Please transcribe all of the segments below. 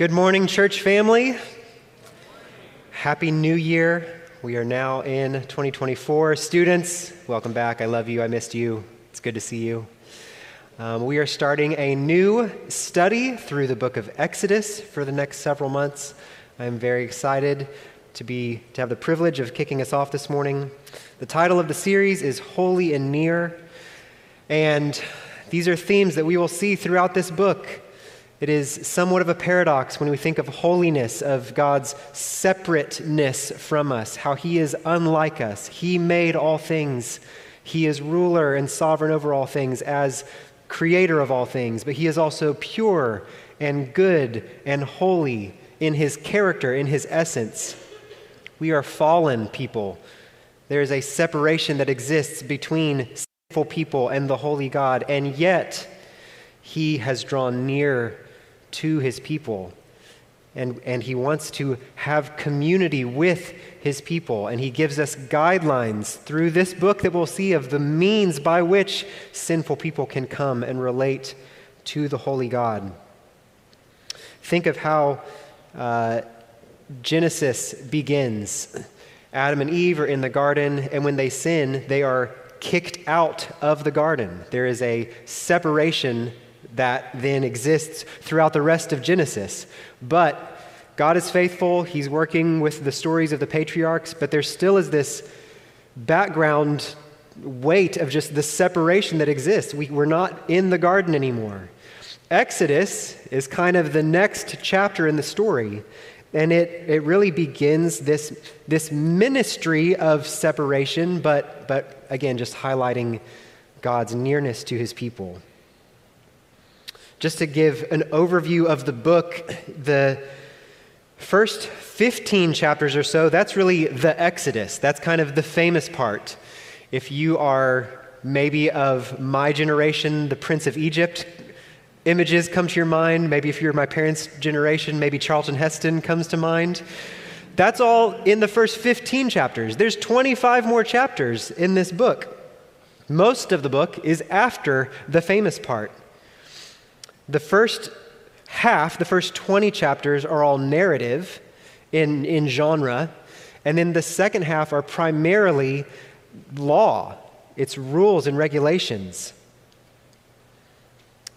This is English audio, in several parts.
Good morning, church family. Happy New Year. We are now in 2024. Students, welcome back. I love you. I missed you. It's good to see you. Um, we are starting a new study through the book of Exodus for the next several months. I'm very excited to be to have the privilege of kicking us off this morning. The title of the series is Holy and Near, and these are themes that we will see throughout this book. It is somewhat of a paradox when we think of holiness, of God's separateness from us, how He is unlike us. He made all things. He is ruler and sovereign over all things as creator of all things, but He is also pure and good and holy in His character, in His essence. We are fallen people. There is a separation that exists between sinful people and the holy God, and yet He has drawn near to his people. And, and he wants to have community with his people. And he gives us guidelines through this book that we'll see of the means by which sinful people can come and relate to the holy God. Think of how uh, Genesis begins. Adam and Eve are in the garden, and when they sin, they are kicked out of the garden. There is a separation that then exists throughout the rest of Genesis. But God is faithful. He's working with the stories of the patriarchs, but there still is this background weight of just the separation that exists. We, we're not in the garden anymore. Exodus is kind of the next chapter in the story, and it, it really begins this, this ministry of separation, but, but again, just highlighting God's nearness to his people. Just to give an overview of the book, the first 15 chapters or so, that's really the Exodus. That's kind of the famous part. If you are maybe of my generation, the Prince of Egypt, images come to your mind. Maybe if you're my parents' generation, maybe Charlton Heston comes to mind. That's all in the first 15 chapters. There's 25 more chapters in this book. Most of the book is after the famous part. The first half, the first 20 chapters, are all narrative in, in genre, and then the second half are primarily law, it's rules and regulations.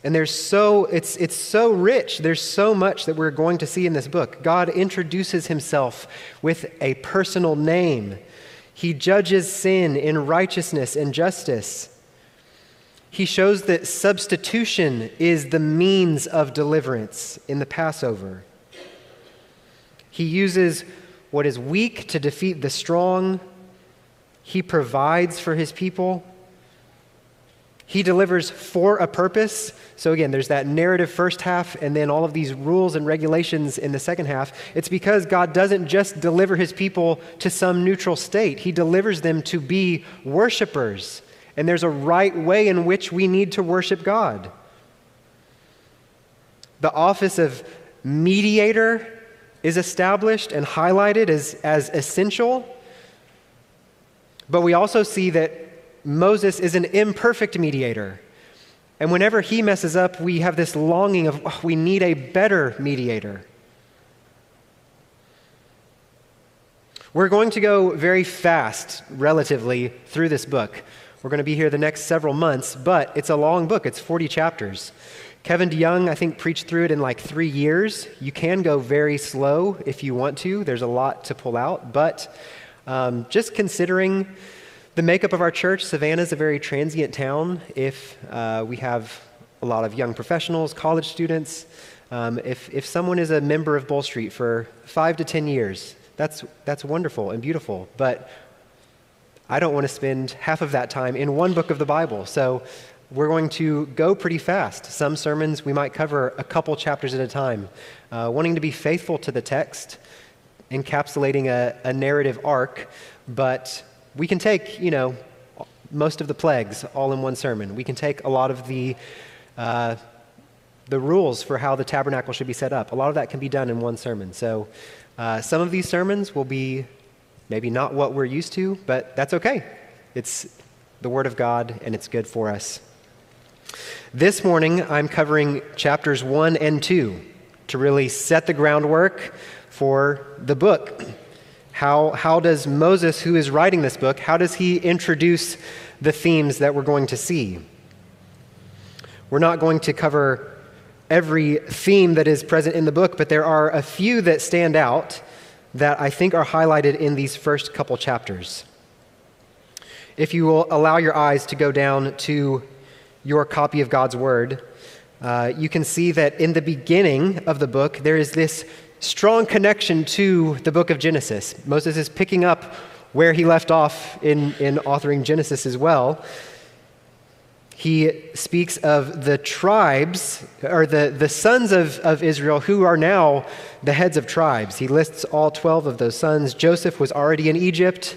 And there's so it's it's so rich. There's so much that we're going to see in this book. God introduces himself with a personal name. He judges sin in righteousness and justice. He shows that substitution is the means of deliverance in the Passover. He uses what is weak to defeat the strong. He provides for his people. He delivers for a purpose. So, again, there's that narrative first half, and then all of these rules and regulations in the second half. It's because God doesn't just deliver his people to some neutral state, he delivers them to be worshipers and there's a right way in which we need to worship God. The office of mediator is established and highlighted as, as essential. But we also see that Moses is an imperfect mediator. And whenever he messes up, we have this longing of oh, we need a better mediator. We're going to go very fast, relatively, through this book. We're going to be here the next several months, but it's a long book. It's 40 chapters. Kevin DeYoung, I think, preached through it in like three years. You can go very slow if you want to. There's a lot to pull out. But um, just considering the makeup of our church, Savannah is a very transient town. If uh, we have a lot of young professionals, college students, um, if, if someone is a member of Bull Street for five to 10 years, that's, that's wonderful and beautiful. But I don't want to spend half of that time in one book of the Bible. So we're going to go pretty fast. Some sermons we might cover a couple chapters at a time, uh, wanting to be faithful to the text, encapsulating a, a narrative arc, but we can take, you know, most of the plagues all in one sermon. We can take a lot of the uh, the rules for how the tabernacle should be set up. A lot of that can be done in one sermon. So uh, some of these sermons will be Maybe not what we're used to, but that's okay. It's the Word of God, and it's good for us. This morning, I'm covering chapters 1 and 2. to really set the groundwork for the book. How, how does Moses, who is writing this book, how does he introduce the themes that we're going to see? We're not going to cover every theme that is present in the book, but there are a few that stand out that I think are highlighted in these first couple chapters. If you will allow your eyes to go down to your copy of God's Word, uh, you can see that in the beginning of the book, there is this strong connection to the book of Genesis. Moses is picking up where he left off in, in authoring Genesis as well. He speaks of the tribes, or the, the sons of, of Israel, who are now the heads of tribes. He lists all 12 of those sons. Joseph was already in Egypt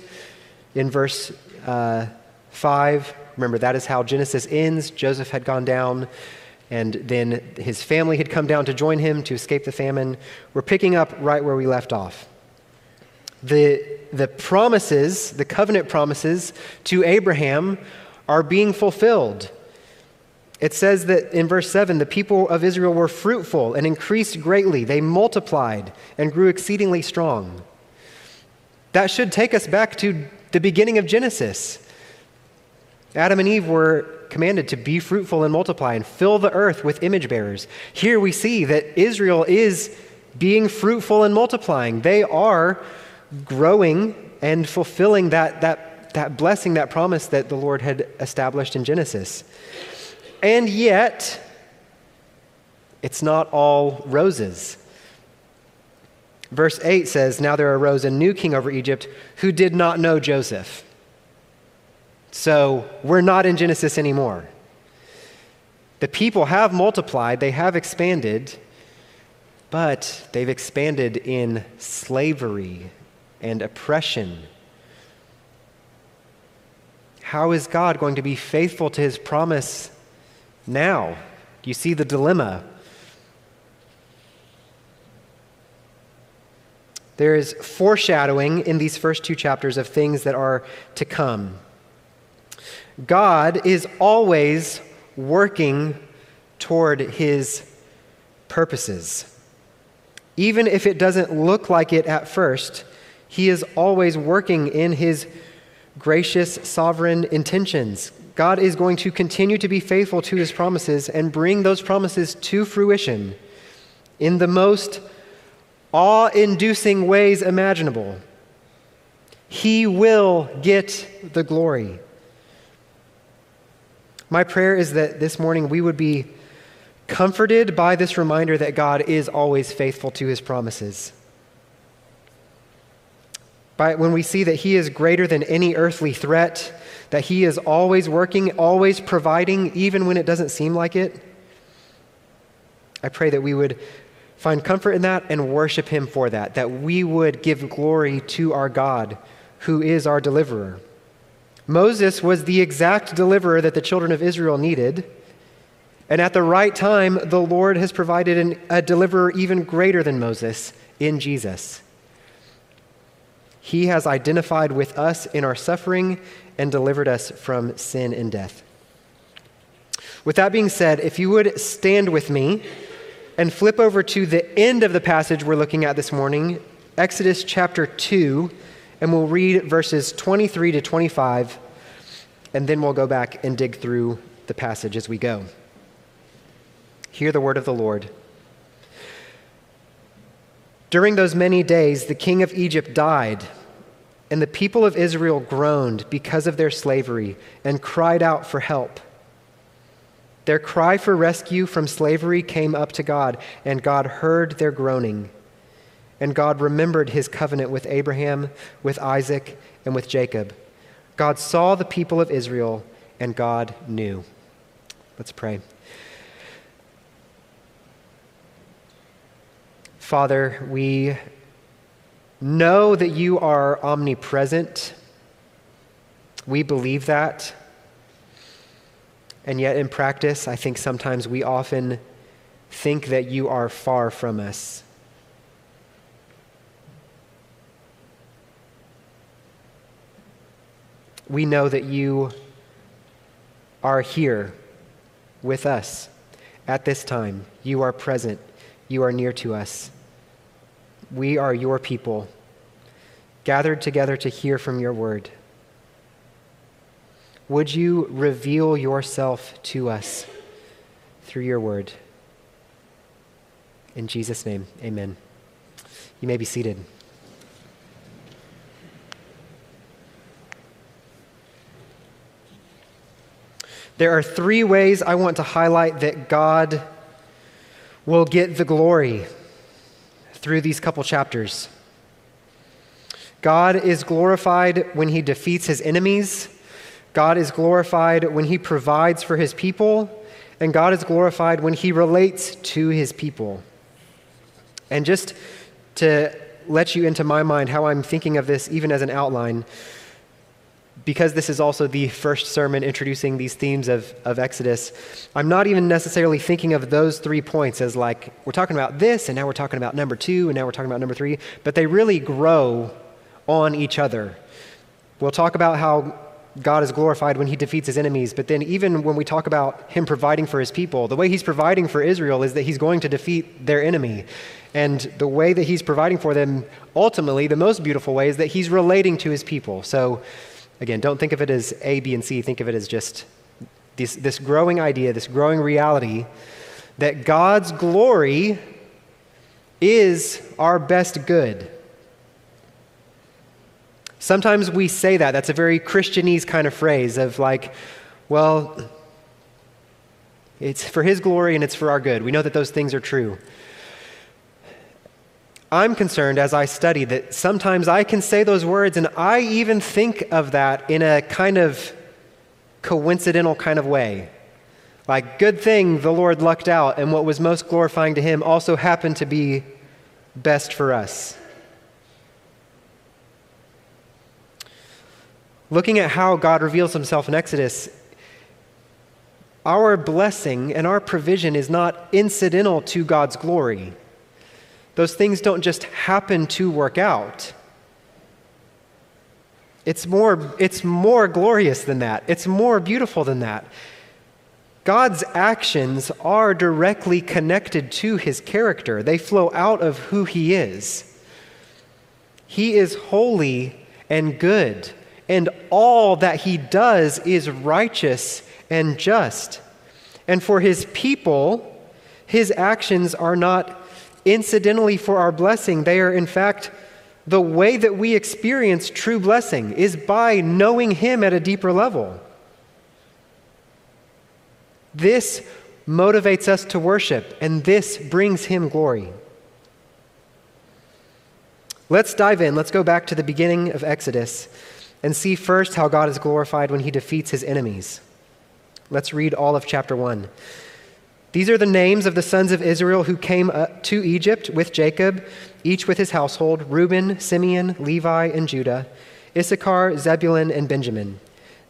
in verse uh, 5. Remember, that is how Genesis ends. Joseph had gone down and then his family had come down to join him to escape the famine. We're picking up right where we left off. The, the promises, the covenant promises to Abraham, are being fulfilled. It says that in verse 7 the people of Israel were fruitful and increased greatly. They multiplied and grew exceedingly strong. That should take us back to the beginning of Genesis. Adam and Eve were commanded to be fruitful and multiply and fill the earth with image bearers. Here we see that Israel is being fruitful and multiplying. They are growing and fulfilling that, that, that blessing, that promise that the Lord had established in Genesis. And yet, it's not all roses. Verse 8 says, Now there arose a new king over Egypt who did not know Joseph. So we're not in Genesis anymore. The people have multiplied, they have expanded, but they've expanded in slavery and oppression. How is God going to be faithful to his promise now? You see the dilemma? There is foreshadowing in these first two chapters of things that are to come. God is always working toward his purposes. Even if it doesn't look like it at first, he is always working in his gracious, sovereign intentions. God is going to continue to be faithful to his promises and bring those promises to fruition in the most awe inducing ways imaginable. He will get the glory. My prayer is that this morning we would be comforted by this reminder that God is always faithful to his promises. By, when we see that he is greater than any earthly threat, that he is always working, always providing, even when it doesn't seem like it, I pray that we would find comfort in that and worship him for that, that we would give glory to our God, who is our deliverer. Moses was the exact deliverer that the children of Israel needed. And at the right time, the Lord has provided an, a deliverer even greater than Moses in Jesus. He has identified with us in our suffering and delivered us from sin and death. With that being said, if you would stand with me and flip over to the end of the passage we're looking at this morning, Exodus chapter 2 and we'll read verses 23 to 25, and then we'll go back and dig through the passage as we go. Hear the word of the Lord. During those many days, the king of Egypt died, and the people of Israel groaned because of their slavery and cried out for help. Their cry for rescue from slavery came up to God, and God heard their groaning. And God remembered his covenant with Abraham, with Isaac, and with Jacob. God saw the people of Israel, and God knew. Let's pray. Father, we know that you are omnipresent. We believe that. And yet, in practice, I think sometimes we often think that you are far from us. we know that you are here with us at this time. You are present. you are near to us. We are your people, gathered together to hear from your word. Would you reveal yourself to us through your word? In Jesus' name, amen. You may be seated. There are three ways I want to highlight that God will get the glory through these couple chapters. God is glorified when he defeats his enemies. God is glorified when he provides for his people. And God is glorified when he relates to his people. And just to let you into my mind how I'm thinking of this, even as an outline, because this is also the first sermon introducing these themes of, of Exodus, I'm not even necessarily thinking of those three points as like, we're talking about this, and now we're talking about number two, and now we're talking about number three, but they really grow on each other. We'll talk about how God is glorified when he defeats his enemies, but then even when we talk about him providing for his people, the way he's providing for Israel is that he's going to defeat their enemy. And the way that he's providing for them, ultimately, the most beautiful way is that he's relating to his people. So, again, don't think of it as A, B, and C. Think of it as just this, this growing idea, this growing reality that God's glory is our best good. Sometimes we say that. That's a very Christianese kind of phrase of like, well, it's for His glory and it's for our good. We know that those things are true. I'm concerned as I study that sometimes I can say those words and I even think of that in a kind of coincidental kind of way. Like, good thing the Lord lucked out, and what was most glorifying to Him also happened to be best for us. Looking at how God reveals Himself in Exodus, our blessing and our provision is not incidental to God's glory. Those things don't just happen to work out. It's more, it's more glorious than that. It's more beautiful than that. God's actions are directly connected to his character, they flow out of who he is. He is holy and good, and all that he does is righteous and just. And for his people, his actions are not incidentally for our blessing. They are, in fact, the way that we experience true blessing is by knowing Him at a deeper level. This motivates us to worship, and this brings Him glory. Let's dive in. Let's go back to the beginning of Exodus and see first how God is glorified when He defeats His enemies. Let's read all of chapter 1. These are the names of the sons of Israel who came uh, to Egypt with Jacob, each with his household Reuben, Simeon, Levi, and Judah, Issachar, Zebulun, and Benjamin,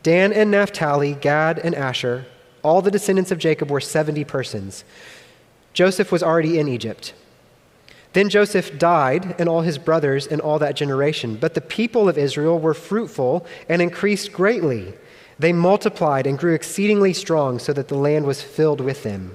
Dan and Naphtali, Gad, and Asher. All the descendants of Jacob were 70 persons. Joseph was already in Egypt. Then Joseph died, and all his brothers, and all that generation. But the people of Israel were fruitful and increased greatly. They multiplied and grew exceedingly strong, so that the land was filled with them.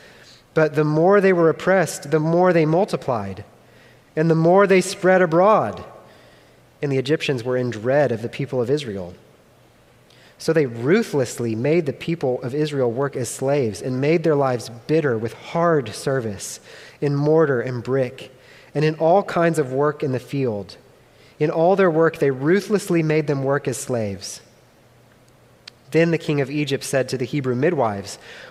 But the more they were oppressed, the more they multiplied, and the more they spread abroad. And the Egyptians were in dread of the people of Israel. So they ruthlessly made the people of Israel work as slaves and made their lives bitter with hard service in mortar and brick and in all kinds of work in the field. In all their work, they ruthlessly made them work as slaves. Then the king of Egypt said to the Hebrew midwives,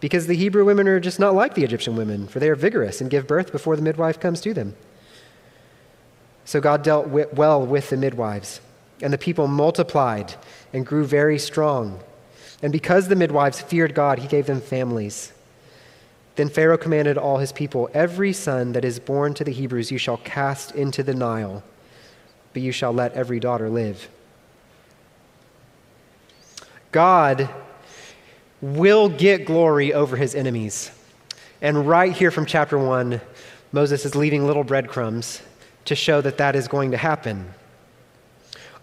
Because the Hebrew women are just not like the Egyptian women, for they are vigorous and give birth before the midwife comes to them. So God dealt well with the midwives, and the people multiplied and grew very strong. And because the midwives feared God, he gave them families. Then Pharaoh commanded all his people Every son that is born to the Hebrews you shall cast into the Nile, but you shall let every daughter live. God will get glory over his enemies. And right here from chapter 1, Moses is leaving little breadcrumbs to show that that is going to happen.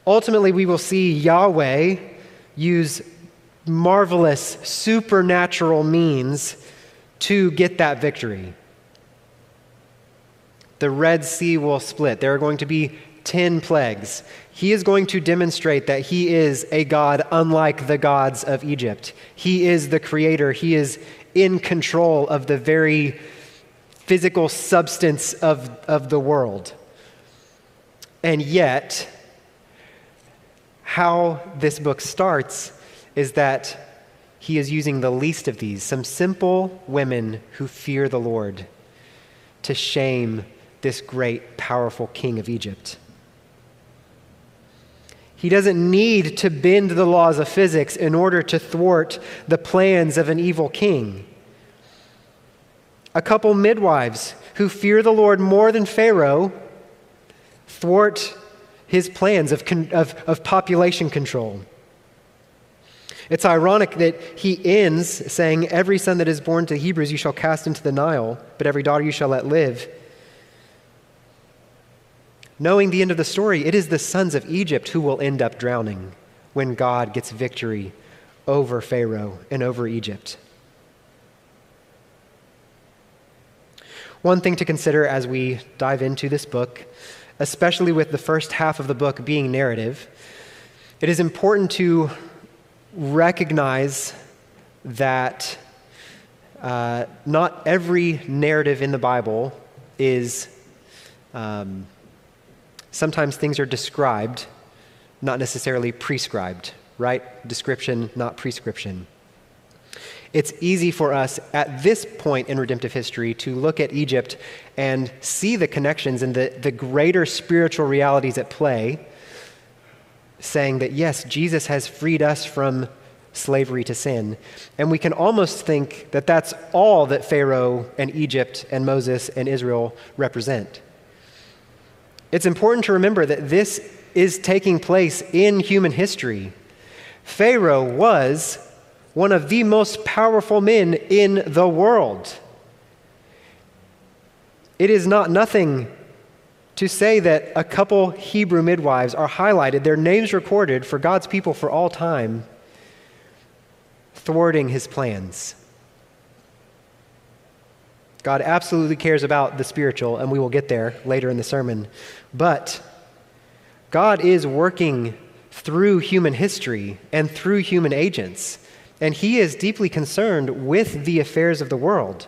Ultimately, we will see Yahweh use marvelous supernatural means to get that victory. The Red Sea will split. There are going to be 10 plagues. He is going to demonstrate that he is a God unlike the gods of Egypt. He is the creator, he is in control of the very physical substance of, of the world. And yet, how this book starts is that he is using the least of these, some simple women who fear the Lord, to shame this great, powerful king of Egypt. He doesn't need to bend the laws of physics in order to thwart the plans of an evil king. A couple midwives who fear the Lord more than Pharaoh thwart his plans of, of, of population control. It's ironic that he ends saying, Every son that is born to Hebrews you shall cast into the Nile, but every daughter you shall let live. Knowing the end of the story, it is the sons of Egypt who will end up drowning when God gets victory over Pharaoh and over Egypt. One thing to consider as we dive into this book, especially with the first half of the book being narrative, it is important to recognize that uh, not every narrative in the Bible is, um, sometimes things are described, not necessarily prescribed, right? Description, not prescription. It's easy for us at this point in redemptive history to look at Egypt and see the connections and the, the greater spiritual realities at play saying that, yes, Jesus has freed us from slavery to sin. And we can almost think that that's all that Pharaoh and Egypt and Moses and Israel represent. It's important to remember that this is taking place in human history. Pharaoh was one of the most powerful men in the world. It is not nothing to say that a couple Hebrew midwives are highlighted, their names recorded for God's people for all time, thwarting his plans. God absolutely cares about the spiritual, and we will get there later in the sermon. But God is working through human history and through human agents, and He is deeply concerned with the affairs of the world.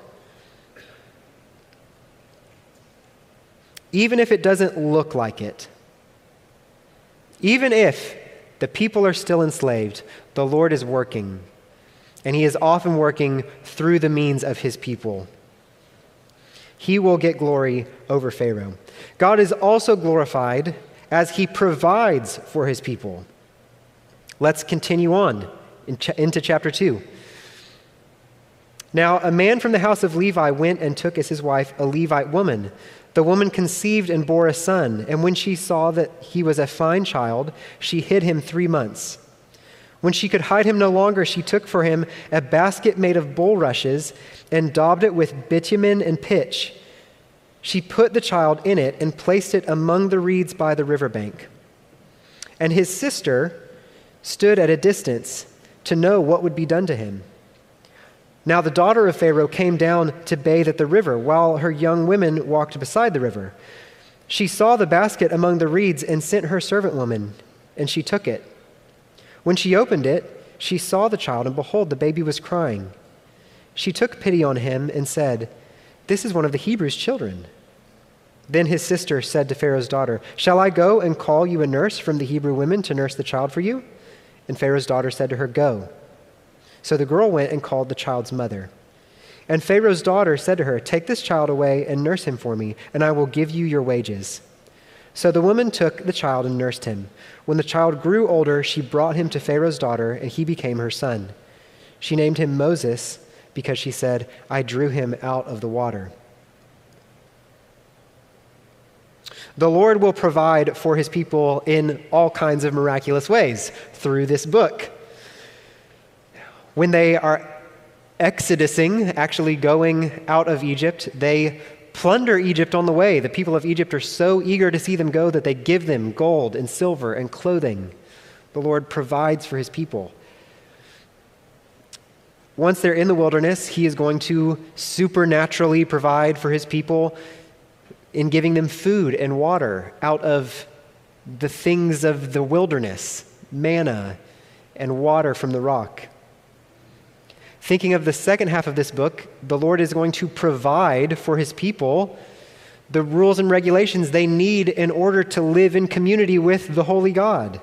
even if it doesn't look like it. Even if the people are still enslaved, the Lord is working, and He is often working through the means of His people. He will get glory over Pharaoh. God is also glorified as He provides for His people. Let's continue on into chapter 2. Now, a man from the house of Levi went and took as his wife a Levite woman the woman conceived and bore a son, and when she saw that he was a fine child, she hid him three months. When she could hide him no longer, she took for him a basket made of bulrushes and daubed it with bitumen and pitch. She put the child in it and placed it among the reeds by the riverbank. And his sister stood at a distance to know what would be done to him. Now the daughter of Pharaoh came down to bathe at the river, while her young women walked beside the river. She saw the basket among the reeds and sent her servant woman, and she took it. When she opened it, she saw the child, and behold, the baby was crying. She took pity on him and said, This is one of the Hebrews' children. Then his sister said to Pharaoh's daughter, Shall I go and call you a nurse from the Hebrew women to nurse the child for you? And Pharaoh's daughter said to her, Go. So the girl went and called the child's mother. And Pharaoh's daughter said to her, Take this child away and nurse him for me, and I will give you your wages. So the woman took the child and nursed him. When the child grew older, she brought him to Pharaoh's daughter, and he became her son. She named him Moses because she said, I drew him out of the water. The Lord will provide for his people in all kinds of miraculous ways through this book. When they are exodusing, actually going out of Egypt, they plunder Egypt on the way. The people of Egypt are so eager to see them go that they give them gold and silver and clothing. The Lord provides for his people. Once they're in the wilderness, he is going to supernaturally provide for his people in giving them food and water out of the things of the wilderness manna and water from the rock. Thinking of the second half of this book, the Lord is going to provide for his people the rules and regulations they need in order to live in community with the Holy God.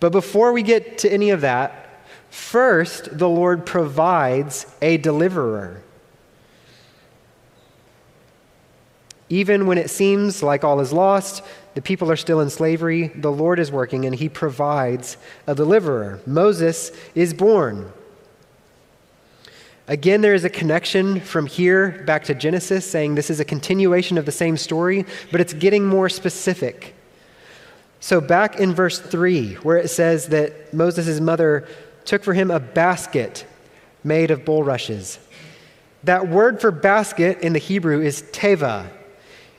But before we get to any of that, first the Lord provides a deliverer. Even when it seems like all is lost, the people are still in slavery, the Lord is working and he provides a deliverer. Moses is born. Again, there is a connection from here back to Genesis, saying this is a continuation of the same story, but it's getting more specific. So, back in verse 3, where it says that Moses' mother took for him a basket made of bulrushes, that word for basket in the Hebrew is teva.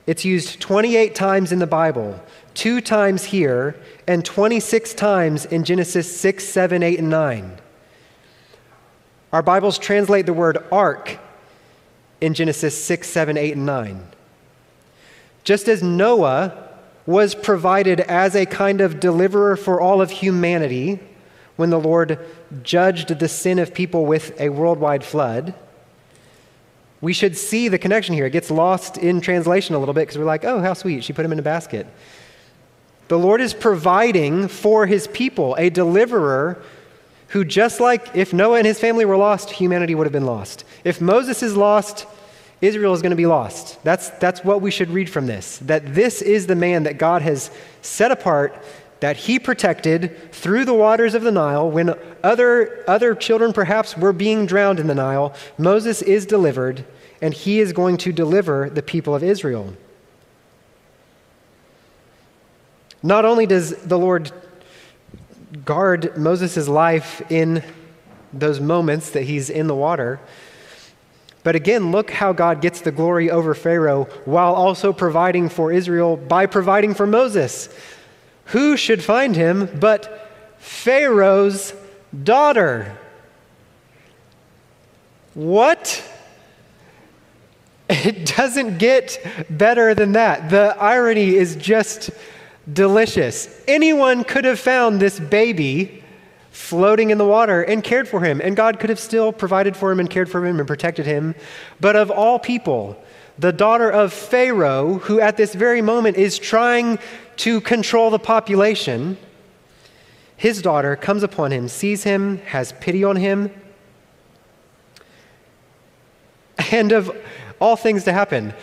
It's used 28 times in the Bible, two times here, and 26 times in Genesis 6, 7, 8, and 9. Our Bibles translate the word ark in Genesis 6, 7, 8, and 9. Just as Noah was provided as a kind of deliverer for all of humanity when the Lord judged the sin of people with a worldwide flood we should see the connection here. It gets lost in translation a little bit because we're like, oh, how sweet. She put him in a basket. The Lord is providing for his people a deliverer who, just like if Noah and his family were lost, humanity would have been lost. If Moses is lost, Israel is going to be lost. That's, that's what we should read from this. That this is the man that God has set apart, that he protected through the waters of the Nile when other, other children perhaps were being drowned in the Nile. Moses is delivered, and he is going to deliver the people of Israel. Not only does the Lord guard Moses' life in those moments that he's in the water, but again, look how God gets the glory over Pharaoh while also providing for Israel by providing for Moses. Who should find him but Pharaoh's daughter? What? It doesn't get better than that. The irony is just delicious. Anyone could have found this baby floating in the water and cared for him, and God could have still provided for him and cared for him and protected him. But of all people, the daughter of Pharaoh, who at this very moment is trying to control the population, his daughter comes upon him, sees him, has pity on him, and of all things to happen,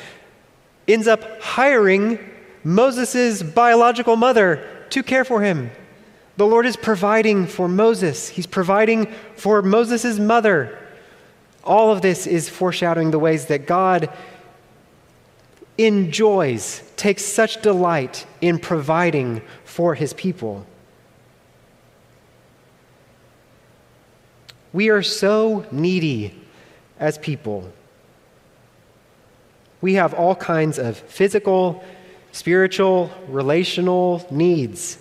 ends up hiring Moses' biological mother to care for him. The Lord is providing for Moses, He's providing for Moses' mother. All of this is foreshadowing the ways that God enjoys, takes such delight in providing for His people. We are so needy as people. We have all kinds of physical, spiritual, relational needs.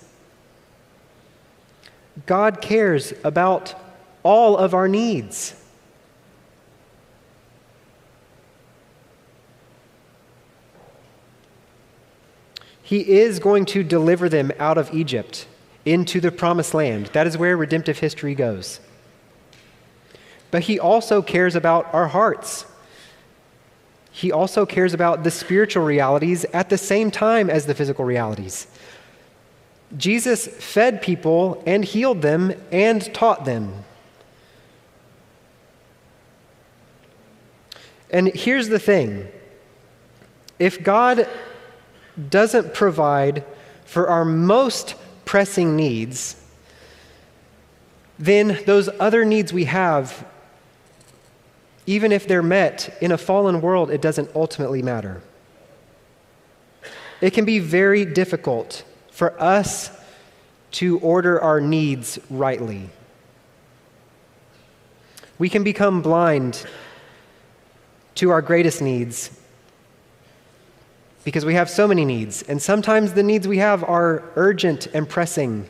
God cares about all of our needs. He is going to deliver them out of Egypt into the promised land. That is where redemptive history goes. But He also cares about our hearts he also cares about the spiritual realities at the same time as the physical realities. Jesus fed people and healed them and taught them. And here's the thing if God doesn't provide for our most pressing needs, then those other needs we have even if they're met in a fallen world, it doesn't ultimately matter. It can be very difficult for us to order our needs rightly. We can become blind to our greatest needs because we have so many needs, and sometimes the needs we have are urgent and pressing.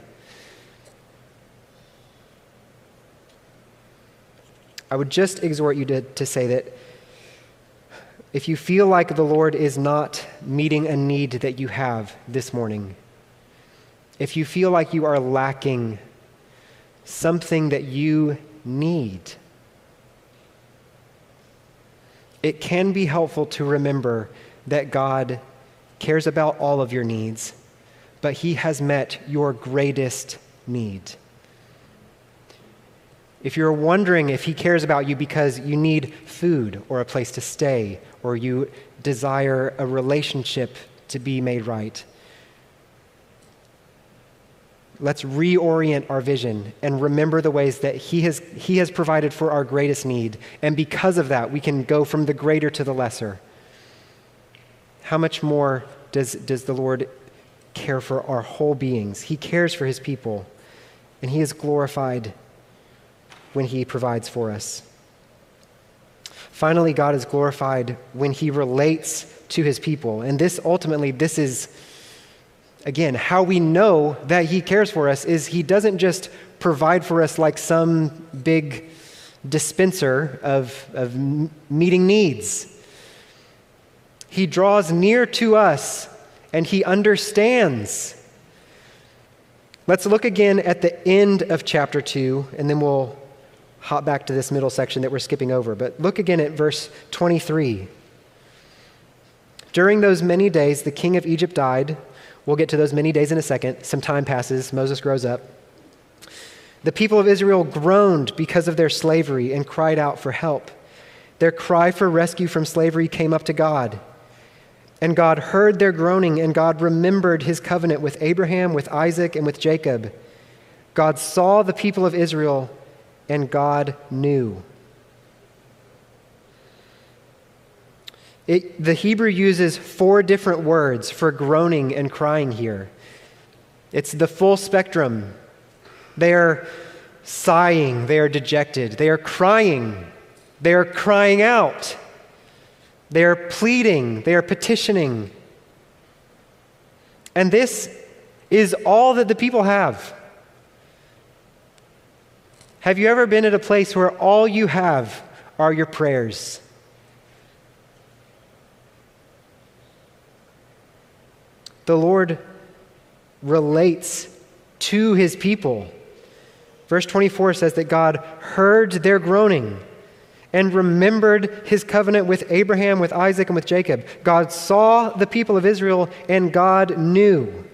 I would just exhort you to, to say that if you feel like the Lord is not meeting a need that you have this morning, if you feel like you are lacking something that you need, it can be helpful to remember that God cares about all of your needs, but He has met your greatest need. If you're wondering if He cares about you because you need food or a place to stay, or you desire a relationship to be made right, let's reorient our vision and remember the ways that he has, he has provided for our greatest need. And because of that, we can go from the greater to the lesser. How much more does, does the Lord care for our whole beings? He cares for his people, and he is glorified when He provides for us. Finally, God is glorified when He relates to His people. And this ultimately, this is, again, how we know that He cares for us is He doesn't just provide for us like some big dispenser of, of meeting needs. He draws near to us and He understands. Let's look again at the end of chapter 2, and then we'll hop back to this middle section that we're skipping over. But look again at verse 23. During those many days, the king of Egypt died. We'll get to those many days in a second. Some time passes, Moses grows up. The people of Israel groaned because of their slavery and cried out for help. Their cry for rescue from slavery came up to God. And God heard their groaning, and God remembered his covenant with Abraham, with Isaac, and with Jacob. God saw the people of Israel and God knew. It, the Hebrew uses four different words for groaning and crying here. It's the full spectrum. They are sighing, they are dejected, they are crying, they are crying out, they are pleading, they are petitioning. And this is all that the people have. Have you ever been at a place where all you have are your prayers? The Lord relates to his people. Verse 24 says that God heard their groaning and remembered his covenant with Abraham, with Isaac, and with Jacob. God saw the people of Israel and God knew.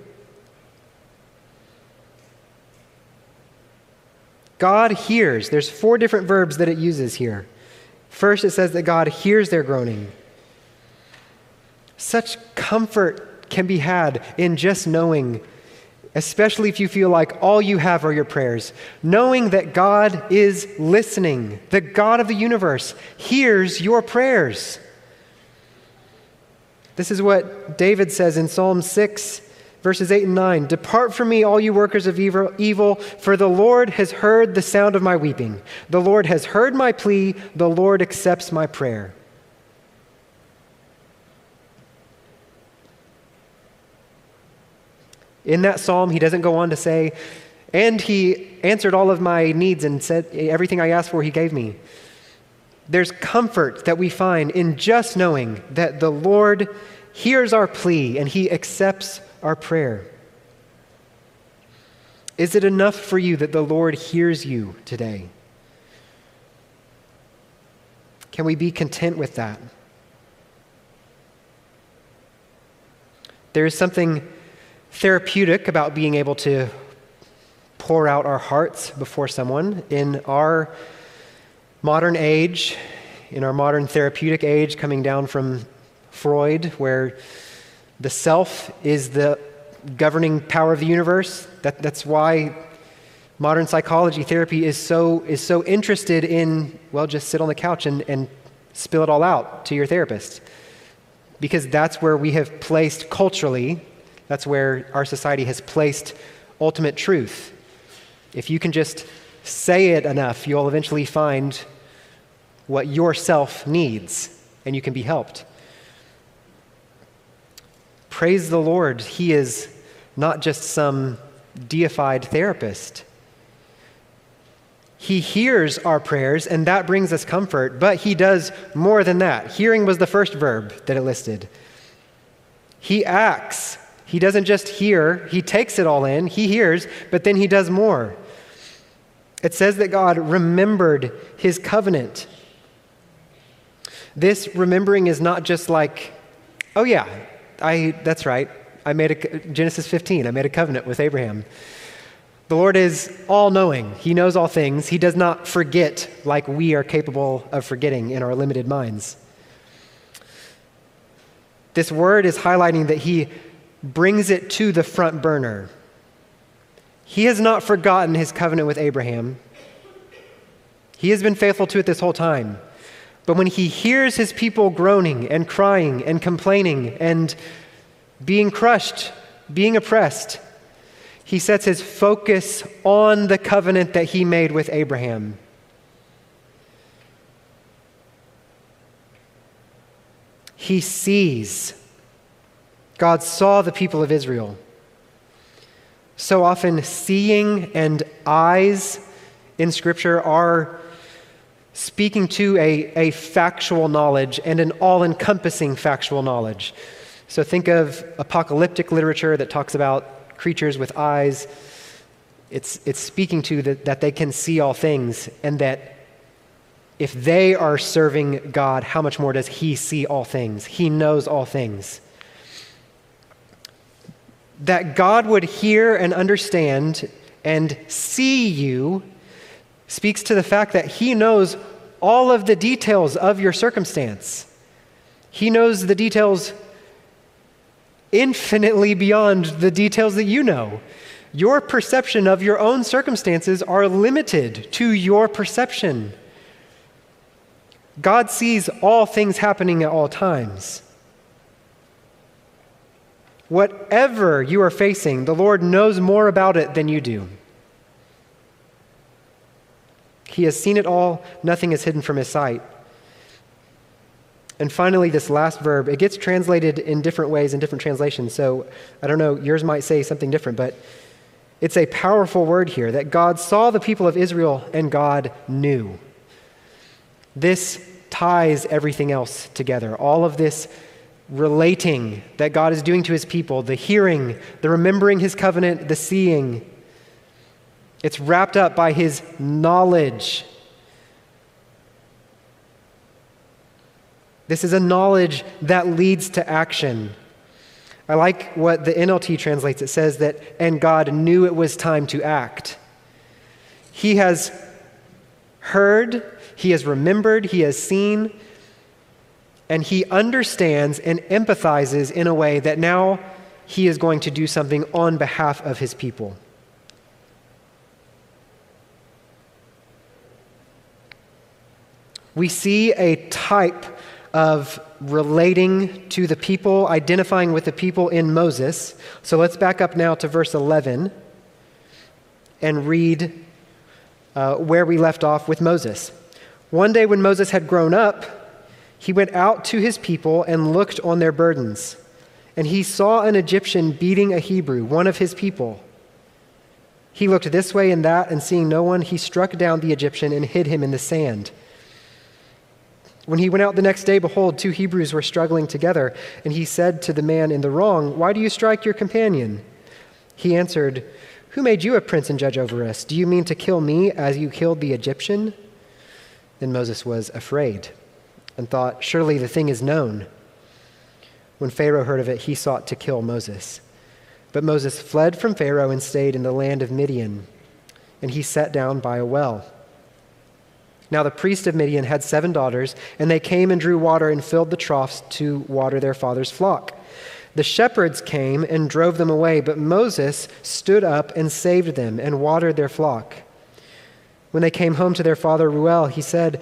God hears. There's four different verbs that it uses here. First, it says that God hears their groaning. Such comfort can be had in just knowing, especially if you feel like all you have are your prayers, knowing that God is listening, the God of the universe hears your prayers. This is what David says in Psalm 6 Verses 8 and 9 Depart from me, all you workers of evil, for the Lord has heard the sound of my weeping. The Lord has heard my plea. The Lord accepts my prayer. In that psalm, he doesn't go on to say, and he answered all of my needs and said, everything I asked for, he gave me. There's comfort that we find in just knowing that the Lord hears our plea and he accepts our prayer? Is it enough for you that the Lord hears you today? Can we be content with that? There is something therapeutic about being able to pour out our hearts before someone. In our modern age, in our modern therapeutic age, coming down from Freud, where the self is the governing power of the universe, that, that's why modern psychology therapy is so, is so interested in, well, just sit on the couch and, and spill it all out to your therapist. Because that's where we have placed culturally, that's where our society has placed ultimate truth. If you can just say it enough, you'll eventually find what yourself needs and you can be helped. Praise the Lord, He is not just some deified therapist. He hears our prayers, and that brings us comfort, but he does more than that. Hearing was the first verb that it listed. He acts. He doesn't just hear, he takes it all in, he hears, but then he does more. It says that God remembered his covenant. This remembering is not just like, oh yeah, I that's right. I made a Genesis 15. I made a covenant with Abraham. The Lord is all knowing. He knows all things. He does not forget like we are capable of forgetting in our limited minds. This word is highlighting that He brings it to the front burner. He has not forgotten His covenant with Abraham, He has been faithful to it this whole time. But when He hears His people groaning and crying and complaining and being crushed, being oppressed, he sets his focus on the covenant that he made with Abraham. He sees. God saw the people of Israel. So often, seeing and eyes in Scripture are speaking to a, a factual knowledge and an all encompassing factual knowledge. So think of apocalyptic literature that talks about creatures with eyes. It's, it's speaking to that, that they can see all things, and that if they are serving God, how much more does He see all things? He knows all things. That God would hear and understand and see you speaks to the fact that He knows all of the details of your circumstance. He knows the details infinitely beyond the details that you know. Your perception of your own circumstances are limited to your perception. God sees all things happening at all times. Whatever you are facing, the Lord knows more about it than you do. He has seen it all, nothing is hidden from his sight. And finally, this last verb, it gets translated in different ways in different translations. So I don't know, yours might say something different, but it's a powerful word here that God saw the people of Israel and God knew. This ties everything else together. All of this relating that God is doing to his people, the hearing, the remembering his covenant, the seeing. It's wrapped up by his knowledge This is a knowledge that leads to action. I like what the NLT translates. It says that, and God knew it was time to act. He has heard, he has remembered, he has seen, and he understands and empathizes in a way that now he is going to do something on behalf of his people. We see a type of relating to the people, identifying with the people in Moses. So let's back up now to verse 11 and read uh, where we left off with Moses. One day when Moses had grown up, he went out to his people and looked on their burdens. And he saw an Egyptian beating a Hebrew, one of his people. He looked this way and that, and seeing no one, he struck down the Egyptian and hid him in the sand. When he went out the next day, behold, two Hebrews were struggling together, and he said to the man in the wrong, Why do you strike your companion? He answered, Who made you a prince and judge over us? Do you mean to kill me as you killed the Egyptian? Then Moses was afraid and thought, Surely the thing is known. When Pharaoh heard of it, he sought to kill Moses. But Moses fled from Pharaoh and stayed in the land of Midian, and he sat down by a well. Now the priest of Midian had seven daughters, and they came and drew water and filled the troughs to water their father's flock. The shepherds came and drove them away, but Moses stood up and saved them and watered their flock. When they came home to their father Reuel, he said,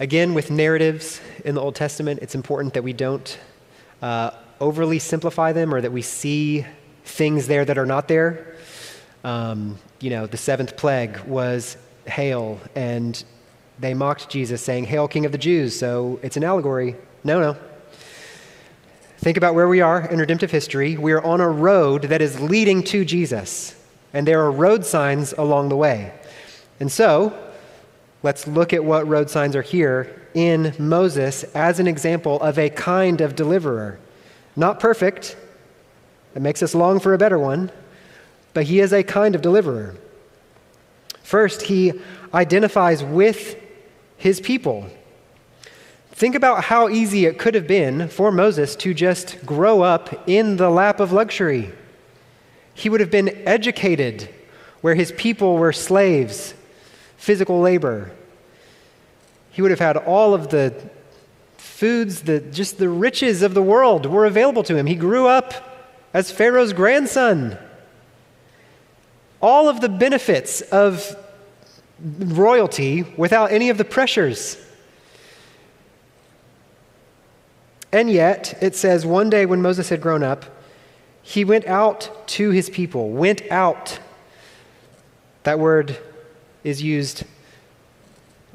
Again, with narratives in the Old Testament, it's important that we don't uh, overly simplify them or that we see things there that are not there. Um, you know, the seventh plague was hail, and they mocked Jesus, saying, Hail, King of the Jews. So it's an allegory. No, no. Think about where we are in redemptive history. We are on a road that is leading to Jesus, and there are road signs along the way. And so, Let's look at what road signs are here in Moses as an example of a kind of deliverer. Not perfect, it makes us long for a better one, but he is a kind of deliverer. First, he identifies with his people. Think about how easy it could have been for Moses to just grow up in the lap of luxury. He would have been educated where his people were slaves physical labor. He would have had all of the foods, the, just the riches of the world were available to him. He grew up as Pharaoh's grandson. All of the benefits of royalty without any of the pressures. And yet, it says one day when Moses had grown up, he went out to his people, went out. That word is used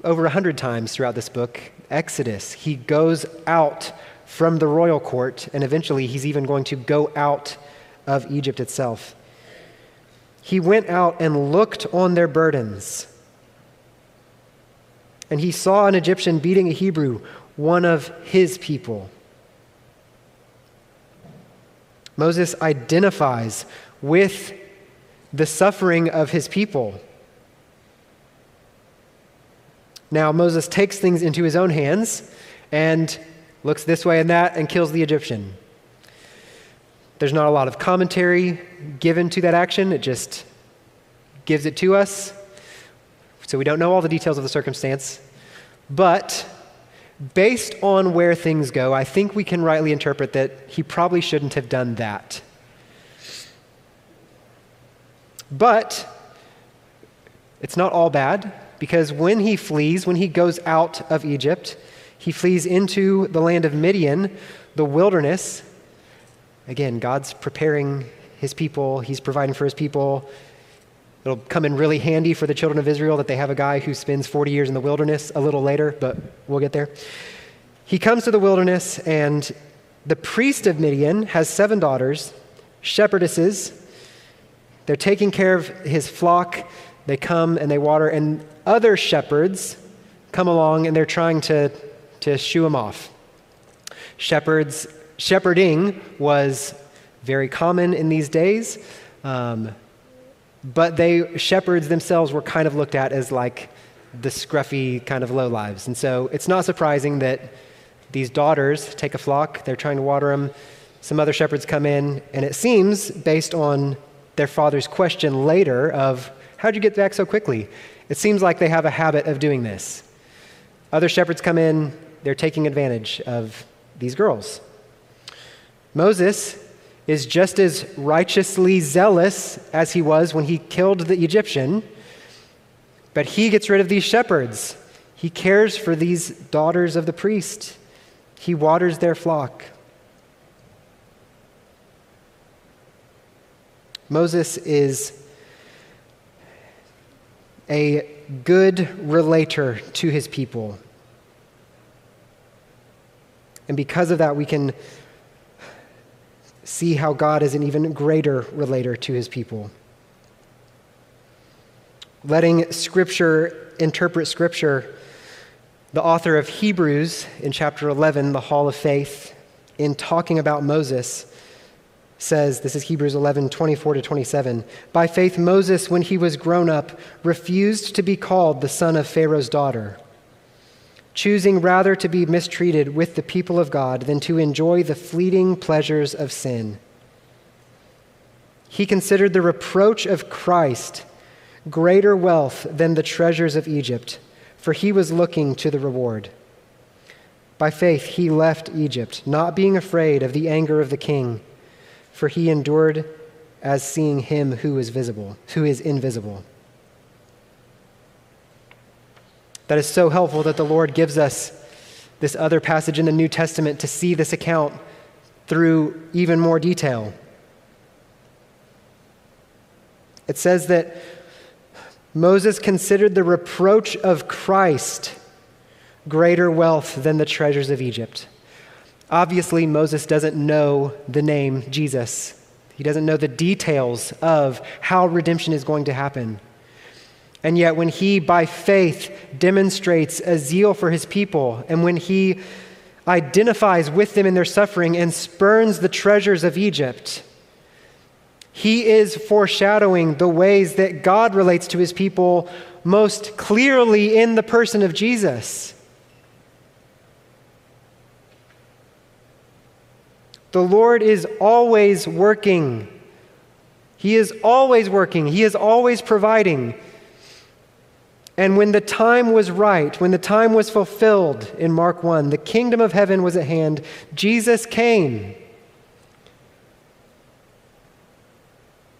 over a hundred times throughout this book. Exodus, he goes out from the royal court, and eventually he's even going to go out of Egypt itself. He went out and looked on their burdens. And he saw an Egyptian beating a Hebrew, one of his people. Moses identifies with the suffering of his people. Now, Moses takes things into his own hands and looks this way and that and kills the Egyptian. There's not a lot of commentary given to that action, it just gives it to us. So we don't know all the details of the circumstance. But based on where things go, I think we can rightly interpret that he probably shouldn't have done that. But it's not all bad because when he flees, when he goes out of Egypt, he flees into the land of Midian, the wilderness. Again, God's preparing his people, he's providing for his people. It'll come in really handy for the children of Israel that they have a guy who spends 40 years in the wilderness a little later, but we'll get there. He comes to the wilderness, and the priest of Midian has seven daughters, shepherdesses. They're taking care of his flock. They come and they water, and other shepherds come along and they're trying to, to shoo him off. Shepherds, shepherding was very common in these days, um, but they shepherds themselves were kind of looked at as like the scruffy kind of low lives. And so it's not surprising that these daughters take a flock, they're trying to water them. Some other shepherds come in, and it seems, based on their father's question later of, How'd you get back so quickly? It seems like they have a habit of doing this. Other shepherds come in, they're taking advantage of these girls. Moses is just as righteously zealous as he was when he killed the Egyptian, but he gets rid of these shepherds. He cares for these daughters of the priest, he waters their flock. Moses is a good relator to his people. And because of that, we can see how God is an even greater relator to his people. Letting Scripture interpret Scripture, the author of Hebrews in chapter 11, the Hall of Faith, in talking about Moses, says this is Hebrews 11, 24 to 27. By faith, Moses, when he was grown up, refused to be called the son of Pharaoh's daughter choosing rather to be mistreated with the people of God than to enjoy the fleeting pleasures of sin. He considered the reproach of Christ greater wealth than the treasures of Egypt, for he was looking to the reward. By faith, he left Egypt, not being afraid of the anger of the king, for he endured as seeing him who is visible, who is invisible. That is so helpful that the Lord gives us this other passage in the New Testament to see this account through even more detail. It says that Moses considered the reproach of Christ greater wealth than the treasures of Egypt. Obviously, Moses doesn't know the name Jesus. He doesn't know the details of how redemption is going to happen. And yet, when he, by faith, demonstrates a zeal for his people, and when he identifies with them in their suffering and spurns the treasures of Egypt, he is foreshadowing the ways that God relates to his people most clearly in the person of Jesus. The Lord is always working. He is always working. He is always providing. And when the time was right, when the time was fulfilled in Mark 1, the kingdom of heaven was at hand, Jesus came.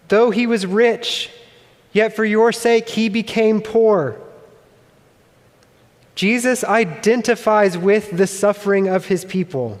Though he was rich, yet for your sake he became poor. Jesus identifies with the suffering of his people.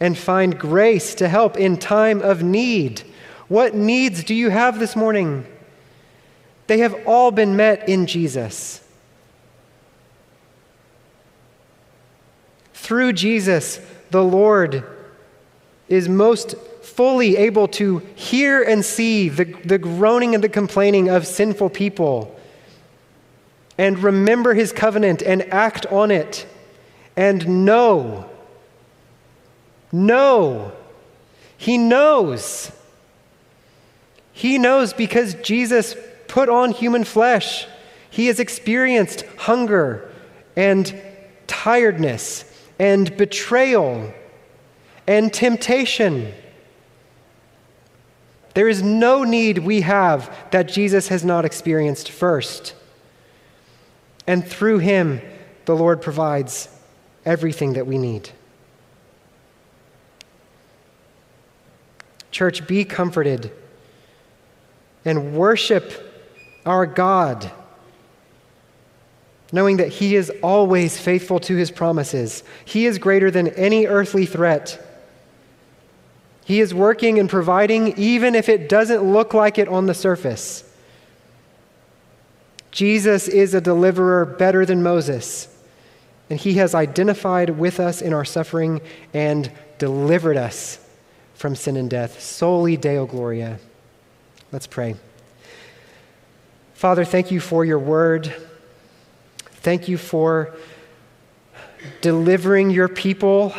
and find grace to help in time of need. What needs do you have this morning? They have all been met in Jesus. Through Jesus, the Lord is most fully able to hear and see the, the groaning and the complaining of sinful people and remember his covenant and act on it and know no. He knows. He knows because Jesus put on human flesh. He has experienced hunger and tiredness and betrayal and temptation. There is no need we have that Jesus has not experienced first. And through him, the Lord provides everything that we need. Church, be comforted and worship our God, knowing that He is always faithful to His promises. He is greater than any earthly threat. He is working and providing, even if it doesn't look like it on the surface. Jesus is a deliverer better than Moses, and He has identified with us in our suffering and delivered us from sin and death. Soli Deo Gloria. Let's pray. Father, thank you for your word. Thank you for delivering your people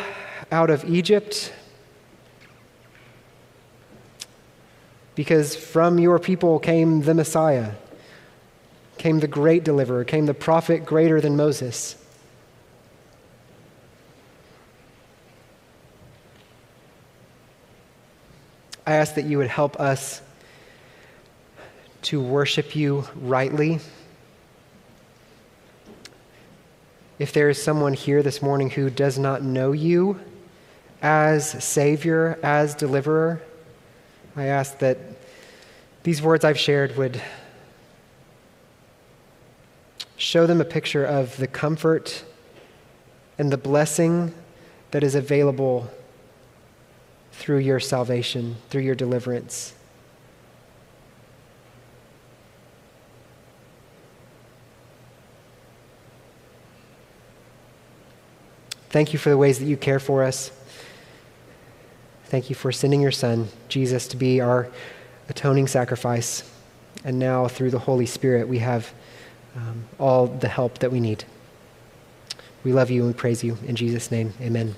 out of Egypt. Because from your people came the Messiah, came the great deliverer, came the prophet greater than Moses. I ask that you would help us to worship you rightly. If there is someone here this morning who does not know you as Savior, as Deliverer. I ask that these words I've shared would show them a picture of the comfort and the blessing that is available through your salvation, through your deliverance. Thank you for the ways that you care for us. Thank you for sending your Son, Jesus, to be our atoning sacrifice. And now, through the Holy Spirit, we have um, all the help that we need. We love you and praise you. In Jesus' name, amen.